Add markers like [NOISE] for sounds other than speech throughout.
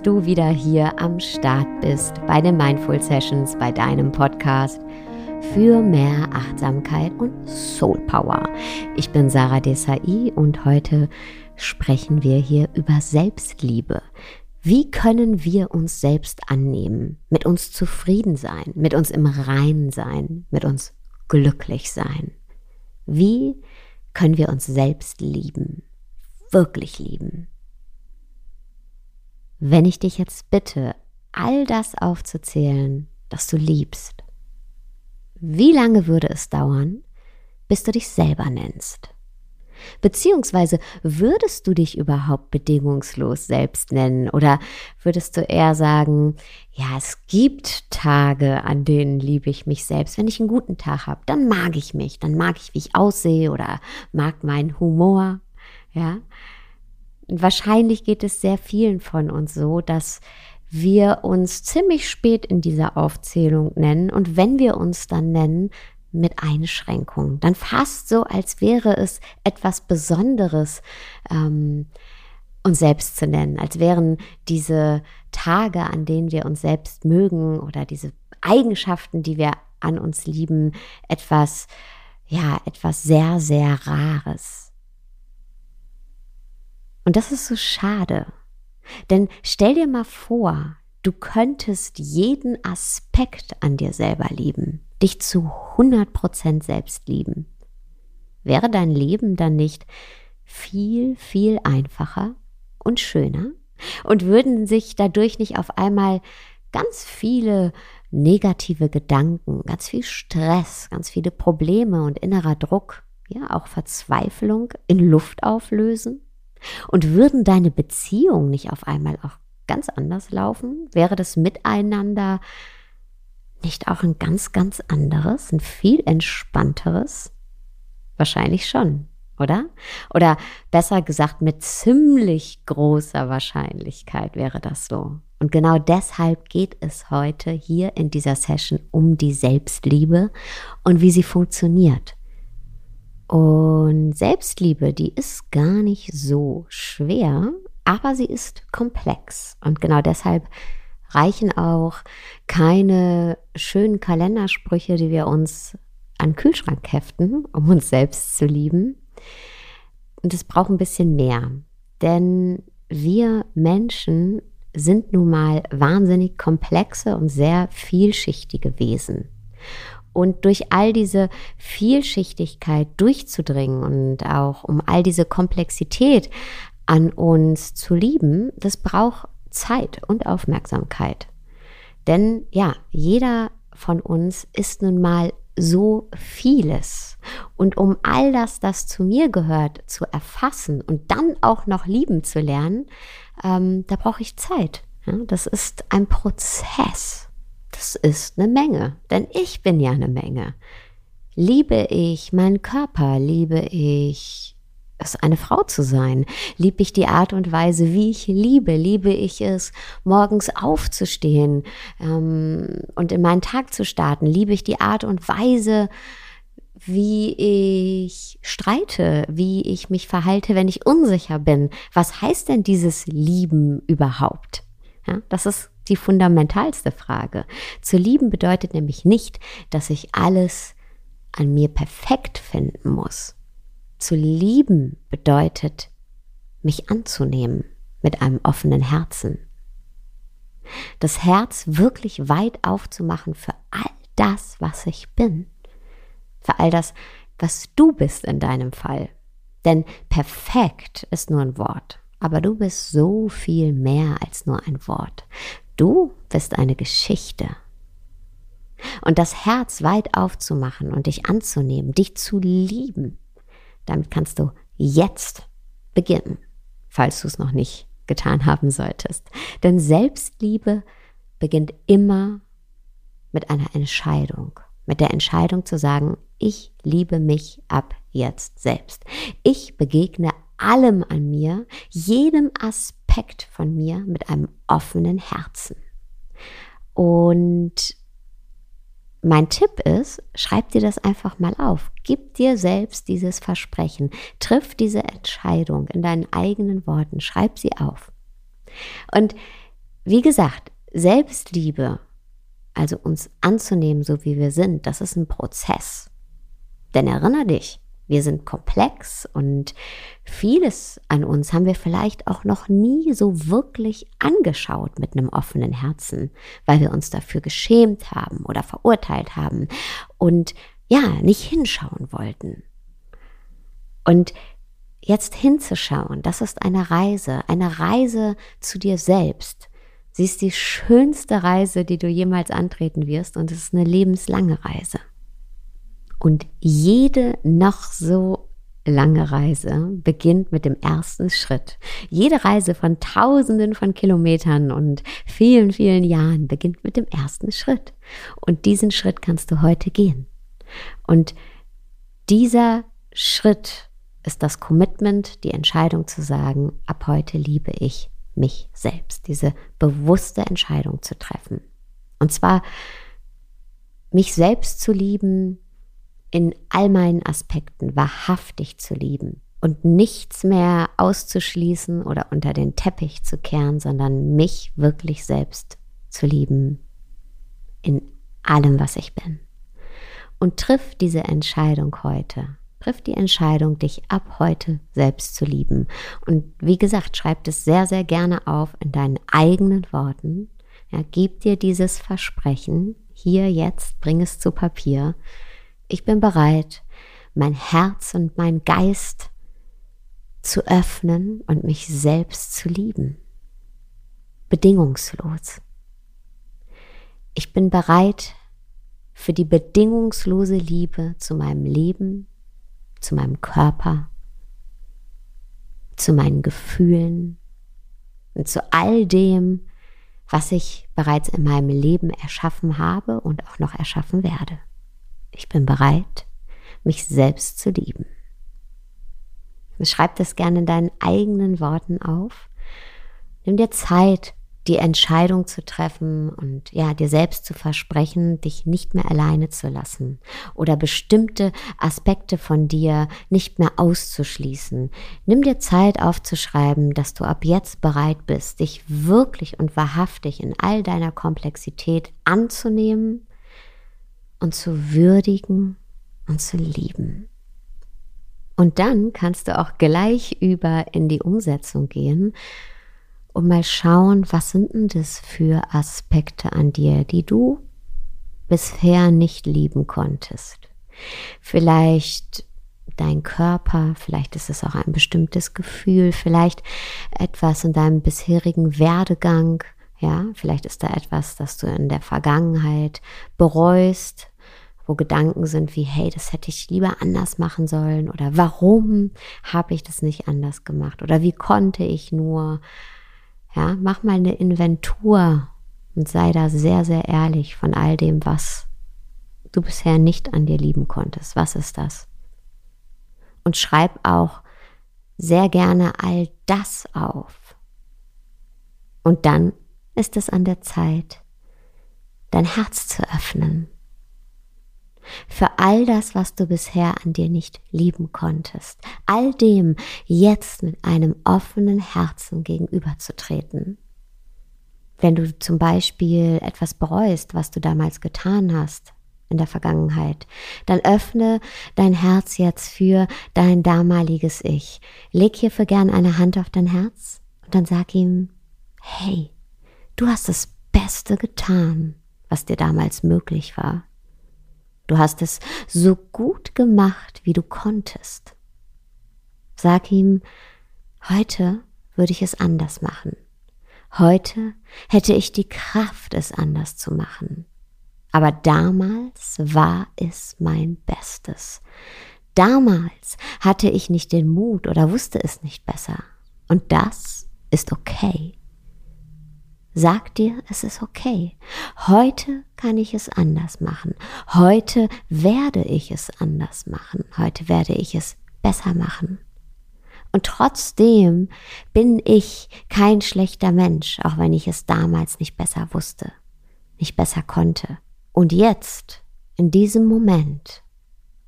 dass du wieder hier am Start bist bei den Mindful Sessions, bei deinem Podcast für mehr Achtsamkeit und Soul Power. Ich bin Sarah Desai und heute sprechen wir hier über Selbstliebe. Wie können wir uns selbst annehmen, mit uns zufrieden sein, mit uns im Reinen sein, mit uns glücklich sein? Wie können wir uns selbst lieben, wirklich lieben? Wenn ich dich jetzt bitte, all das aufzuzählen, das du liebst, wie lange würde es dauern, bis du dich selber nennst? Beziehungsweise würdest du dich überhaupt bedingungslos selbst nennen oder würdest du eher sagen, ja, es gibt Tage, an denen liebe ich mich selbst. Wenn ich einen guten Tag habe, dann mag ich mich, dann mag ich, wie ich aussehe oder mag meinen Humor, ja. Wahrscheinlich geht es sehr vielen von uns so, dass wir uns ziemlich spät in dieser Aufzählung nennen und wenn wir uns dann nennen, mit Einschränkungen. Dann fast so, als wäre es etwas Besonderes, ähm, uns selbst zu nennen, als wären diese Tage, an denen wir uns selbst mögen oder diese Eigenschaften, die wir an uns lieben, etwas, ja, etwas sehr, sehr Rares. Und das ist so schade, denn stell dir mal vor, du könntest jeden Aspekt an dir selber lieben, dich zu 100% selbst lieben. Wäre dein Leben dann nicht viel, viel einfacher und schöner? Und würden sich dadurch nicht auf einmal ganz viele negative Gedanken, ganz viel Stress, ganz viele Probleme und innerer Druck, ja auch Verzweiflung in Luft auflösen? Und würden deine Beziehungen nicht auf einmal auch ganz anders laufen? Wäre das Miteinander nicht auch ein ganz, ganz anderes, ein viel entspannteres? Wahrscheinlich schon, oder? Oder besser gesagt, mit ziemlich großer Wahrscheinlichkeit wäre das so. Und genau deshalb geht es heute hier in dieser Session um die Selbstliebe und wie sie funktioniert. Und Selbstliebe, die ist gar nicht so schwer, aber sie ist komplex. Und genau deshalb reichen auch keine schönen Kalendersprüche, die wir uns an den Kühlschrank heften, um uns selbst zu lieben. Und es braucht ein bisschen mehr. Denn wir Menschen sind nun mal wahnsinnig komplexe und sehr vielschichtige Wesen. Und durch all diese Vielschichtigkeit durchzudringen und auch um all diese Komplexität an uns zu lieben, das braucht Zeit und Aufmerksamkeit. Denn ja, jeder von uns ist nun mal so vieles. Und um all das, das zu mir gehört, zu erfassen und dann auch noch lieben zu lernen, ähm, da brauche ich Zeit. Ja, das ist ein Prozess das ist eine Menge, denn ich bin ja eine Menge. Liebe ich meinen Körper, liebe ich es, eine Frau zu sein? Liebe ich die Art und Weise, wie ich liebe? Liebe ich es, morgens aufzustehen ähm, und in meinen Tag zu starten? Liebe ich die Art und Weise, wie ich streite, wie ich mich verhalte, wenn ich unsicher bin? Was heißt denn dieses Lieben überhaupt? Ja, das ist die fundamentalste Frage. Zu lieben bedeutet nämlich nicht, dass ich alles an mir perfekt finden muss. Zu lieben bedeutet, mich anzunehmen mit einem offenen Herzen. Das Herz wirklich weit aufzumachen für all das, was ich bin. Für all das, was du bist in deinem Fall. Denn perfekt ist nur ein Wort. Aber du bist so viel mehr als nur ein Wort. Du bist eine Geschichte. Und das Herz weit aufzumachen und dich anzunehmen, dich zu lieben, damit kannst du jetzt beginnen, falls du es noch nicht getan haben solltest. Denn Selbstliebe beginnt immer mit einer Entscheidung, mit der Entscheidung zu sagen, ich liebe mich ab jetzt selbst. Ich begegne allem an mir, jedem Aspekt von mir mit einem offenen Herzen. Und mein Tipp ist, schreib dir das einfach mal auf. Gib dir selbst dieses Versprechen. Triff diese Entscheidung in deinen eigenen Worten. Schreib sie auf. Und wie gesagt, Selbstliebe, also uns anzunehmen, so wie wir sind, das ist ein Prozess. Denn erinnere dich, wir sind komplex und vieles an uns haben wir vielleicht auch noch nie so wirklich angeschaut mit einem offenen Herzen, weil wir uns dafür geschämt haben oder verurteilt haben und ja, nicht hinschauen wollten. Und jetzt hinzuschauen, das ist eine Reise, eine Reise zu dir selbst. Sie ist die schönste Reise, die du jemals antreten wirst und es ist eine lebenslange Reise. Und jede noch so lange Reise beginnt mit dem ersten Schritt. Jede Reise von Tausenden von Kilometern und vielen, vielen Jahren beginnt mit dem ersten Schritt. Und diesen Schritt kannst du heute gehen. Und dieser Schritt ist das Commitment, die Entscheidung zu sagen, ab heute liebe ich mich selbst. Diese bewusste Entscheidung zu treffen. Und zwar mich selbst zu lieben, in all meinen Aspekten wahrhaftig zu lieben und nichts mehr auszuschließen oder unter den Teppich zu kehren, sondern mich wirklich selbst zu lieben in allem, was ich bin. Und triff diese Entscheidung heute. Triff die Entscheidung, dich ab heute selbst zu lieben. Und wie gesagt, schreib es sehr, sehr gerne auf in deinen eigenen Worten. Ja, gib dir dieses Versprechen hier jetzt, bring es zu Papier ich bin bereit, mein Herz und mein Geist zu öffnen und mich selbst zu lieben. Bedingungslos. Ich bin bereit für die bedingungslose Liebe zu meinem Leben, zu meinem Körper, zu meinen Gefühlen und zu all dem, was ich bereits in meinem Leben erschaffen habe und auch noch erschaffen werde. Ich bin bereit, mich selbst zu lieben. Schreib das gerne in deinen eigenen Worten auf. Nimm dir Zeit, die Entscheidung zu treffen und ja, dir selbst zu versprechen, dich nicht mehr alleine zu lassen oder bestimmte Aspekte von dir nicht mehr auszuschließen. Nimm dir Zeit aufzuschreiben, dass du ab jetzt bereit bist, dich wirklich und wahrhaftig in all deiner Komplexität anzunehmen und zu würdigen und zu lieben. Und dann kannst du auch gleich über in die Umsetzung gehen und mal schauen, was sind denn das für Aspekte an dir, die du bisher nicht lieben konntest. Vielleicht dein Körper, vielleicht ist es auch ein bestimmtes Gefühl, vielleicht etwas in deinem bisherigen Werdegang, ja, vielleicht ist da etwas, das du in der Vergangenheit bereust, wo Gedanken sind wie, hey, das hätte ich lieber anders machen sollen oder warum habe ich das nicht anders gemacht oder wie konnte ich nur. Ja, mach mal eine Inventur und sei da sehr, sehr ehrlich von all dem, was du bisher nicht an dir lieben konntest. Was ist das? Und schreib auch sehr gerne all das auf. Und dann ist es an der Zeit, dein Herz zu öffnen für all das, was du bisher an dir nicht lieben konntest, all dem jetzt mit einem offenen Herzen gegenüberzutreten. Wenn du zum Beispiel etwas bereust, was du damals getan hast in der Vergangenheit, dann öffne dein Herz jetzt für dein damaliges Ich. Leg hierfür gern eine Hand auf dein Herz und dann sag ihm, hey, du hast das Beste getan, was dir damals möglich war. Du hast es so gut gemacht, wie du konntest. Sag ihm, heute würde ich es anders machen. Heute hätte ich die Kraft, es anders zu machen. Aber damals war es mein Bestes. Damals hatte ich nicht den Mut oder wusste es nicht besser. Und das ist okay. Sag dir, es ist okay. Heute kann ich es anders machen. Heute werde ich es anders machen. Heute werde ich es besser machen. Und trotzdem bin ich kein schlechter Mensch, auch wenn ich es damals nicht besser wusste, nicht besser konnte. Und jetzt, in diesem Moment,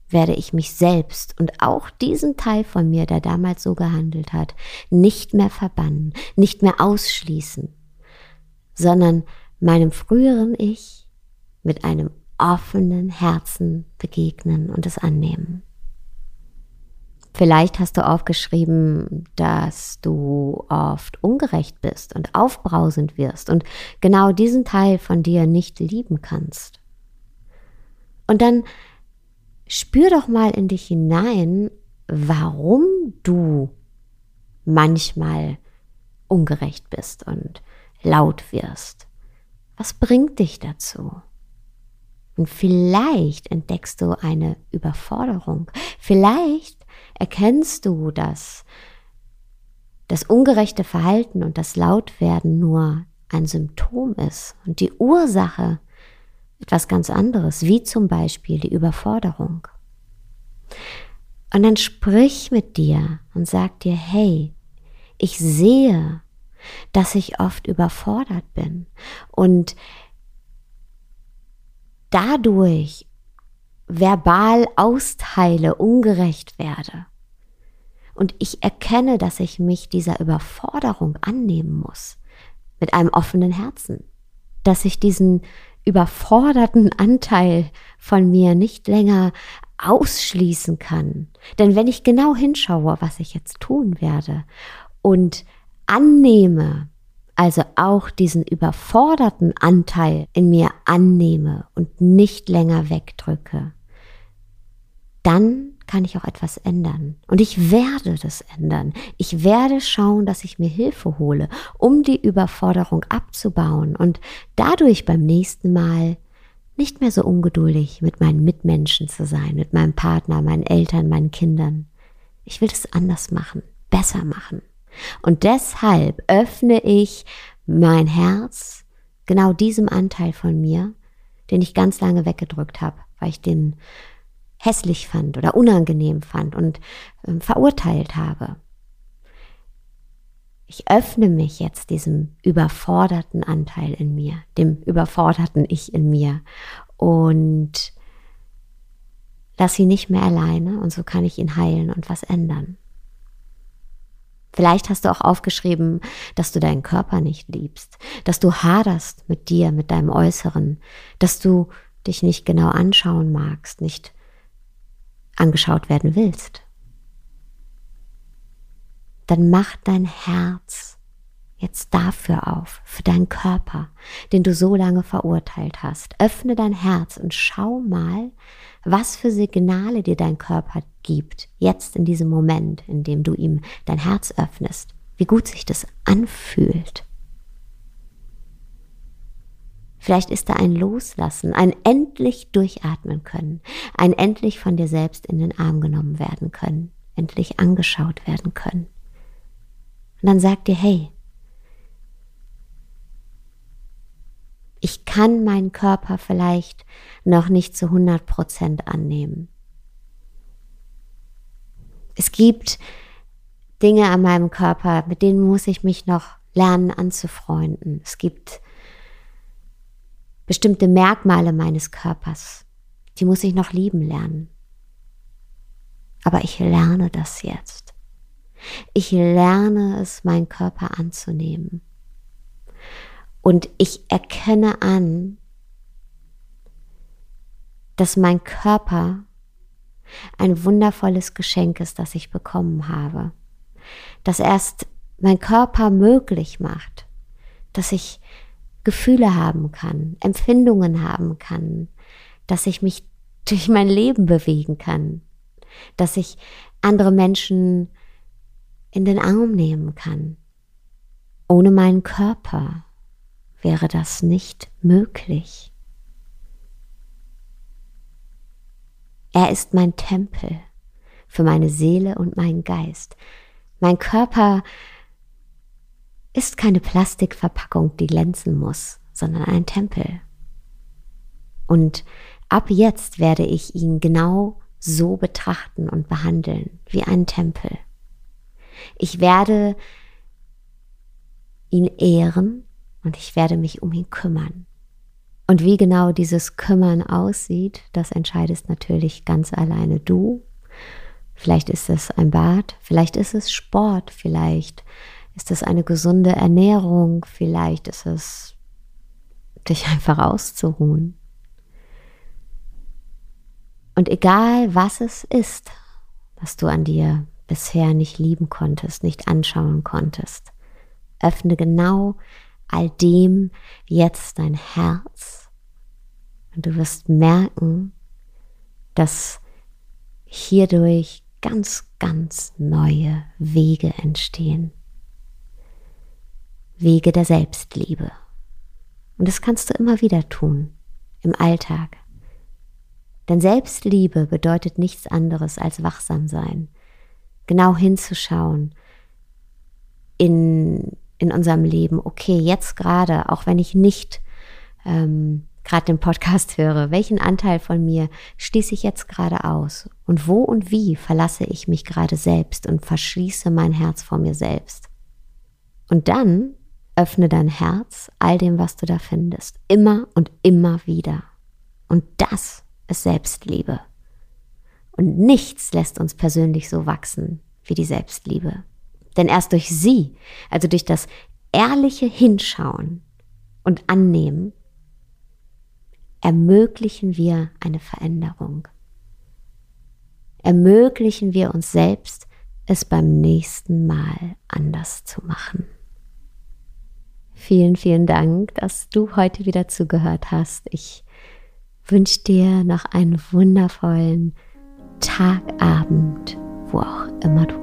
werde ich mich selbst und auch diesen Teil von mir, der damals so gehandelt hat, nicht mehr verbannen, nicht mehr ausschließen, sondern meinem früheren Ich mit einem offenen Herzen begegnen und es annehmen. Vielleicht hast du aufgeschrieben, dass du oft ungerecht bist und aufbrausend wirst und genau diesen Teil von dir nicht lieben kannst. Und dann spür doch mal in dich hinein, warum du manchmal ungerecht bist und laut wirst. Was bringt dich dazu? Und vielleicht entdeckst du eine Überforderung. Vielleicht erkennst du, dass das ungerechte Verhalten und das Lautwerden nur ein Symptom ist und die Ursache etwas ganz anderes, wie zum Beispiel die Überforderung. Und dann sprich mit dir und sag dir, hey, ich sehe, dass ich oft überfordert bin und dadurch verbal austeile, ungerecht werde. Und ich erkenne, dass ich mich dieser Überforderung annehmen muss, mit einem offenen Herzen, dass ich diesen überforderten Anteil von mir nicht länger ausschließen kann. Denn wenn ich genau hinschaue, was ich jetzt tun werde und annehme, also auch diesen überforderten Anteil in mir annehme und nicht länger wegdrücke, dann kann ich auch etwas ändern. Und ich werde das ändern. Ich werde schauen, dass ich mir Hilfe hole, um die Überforderung abzubauen und dadurch beim nächsten Mal nicht mehr so ungeduldig mit meinen Mitmenschen zu sein, mit meinem Partner, meinen Eltern, meinen Kindern. Ich will es anders machen, besser machen. Und deshalb öffne ich mein Herz genau diesem Anteil von mir, den ich ganz lange weggedrückt habe, weil ich den hässlich fand oder unangenehm fand und äh, verurteilt habe. Ich öffne mich jetzt diesem überforderten Anteil in mir, dem überforderten Ich in mir und lass ihn nicht mehr alleine und so kann ich ihn heilen und was ändern. Vielleicht hast du auch aufgeschrieben, dass du deinen Körper nicht liebst, dass du haderst mit dir, mit deinem Äußeren, dass du dich nicht genau anschauen magst, nicht angeschaut werden willst. Dann mach dein Herz jetzt dafür auf, für deinen Körper, den du so lange verurteilt hast. Öffne dein Herz und schau mal, was für Signale dir dein Körper gibt, jetzt in diesem Moment, in dem du ihm dein Herz öffnest, wie gut sich das anfühlt. Vielleicht ist da ein Loslassen, ein endlich durchatmen können, ein endlich von dir selbst in den Arm genommen werden können, endlich angeschaut werden können. Und dann sag dir, hey, ich kann meinen Körper vielleicht noch nicht zu 100 Prozent annehmen. Es gibt Dinge an meinem Körper, mit denen muss ich mich noch lernen anzufreunden. Es gibt bestimmte Merkmale meines Körpers, die muss ich noch lieben lernen. Aber ich lerne das jetzt. Ich lerne es, meinen Körper anzunehmen. Und ich erkenne an, dass mein Körper ein wundervolles Geschenk ist, das ich bekommen habe. Dass erst mein Körper möglich macht, dass ich Gefühle haben kann, Empfindungen haben kann, dass ich mich [LAUGHS] durch mein Leben bewegen kann, dass ich andere Menschen in den Arm nehmen kann. Ohne meinen Körper wäre das nicht möglich. Er ist mein Tempel für meine Seele und meinen Geist. Mein Körper ist keine Plastikverpackung, die glänzen muss, sondern ein Tempel. Und ab jetzt werde ich ihn genau so betrachten und behandeln wie einen Tempel. Ich werde ihn ehren und ich werde mich um ihn kümmern. Und wie genau dieses Kümmern aussieht, das entscheidest natürlich ganz alleine du. Vielleicht ist es ein Bad, vielleicht ist es Sport, vielleicht ist es eine gesunde Ernährung, vielleicht ist es dich [LAUGHS] einfach auszuruhen. Und egal was es ist, was du an dir bisher nicht lieben konntest, nicht anschauen konntest, öffne genau all dem jetzt dein Herz und du wirst merken, dass hierdurch ganz, ganz neue Wege entstehen. Wege der Selbstliebe. Und das kannst du immer wieder tun, im Alltag. Denn Selbstliebe bedeutet nichts anderes als wachsam sein, genau hinzuschauen in, in unserem Leben. Okay, jetzt gerade, auch wenn ich nicht ähm, gerade den Podcast [LAUGHS] höre, welchen Anteil von mir schließe ich jetzt gerade aus? Und wo und wie verlasse ich mich gerade selbst und verschließe mein Herz vor mir selbst? Und dann öffne dein Herz all dem, was du da findest, immer und immer wieder. Und das ist Selbstliebe. Und nichts lässt uns persönlich so wachsen wie die Selbstliebe. Denn erst durch sie, also durch das ehrliche Hinschauen und Annehmen, ermöglichen wir eine Veränderung. Ermöglichen wir uns selbst, es beim nächsten Mal anders zu machen. Vielen, vielen Dank, dass du heute wieder zugehört hast. Ich wünsche dir noch einen wundervollen Tagabend, wo auch immer du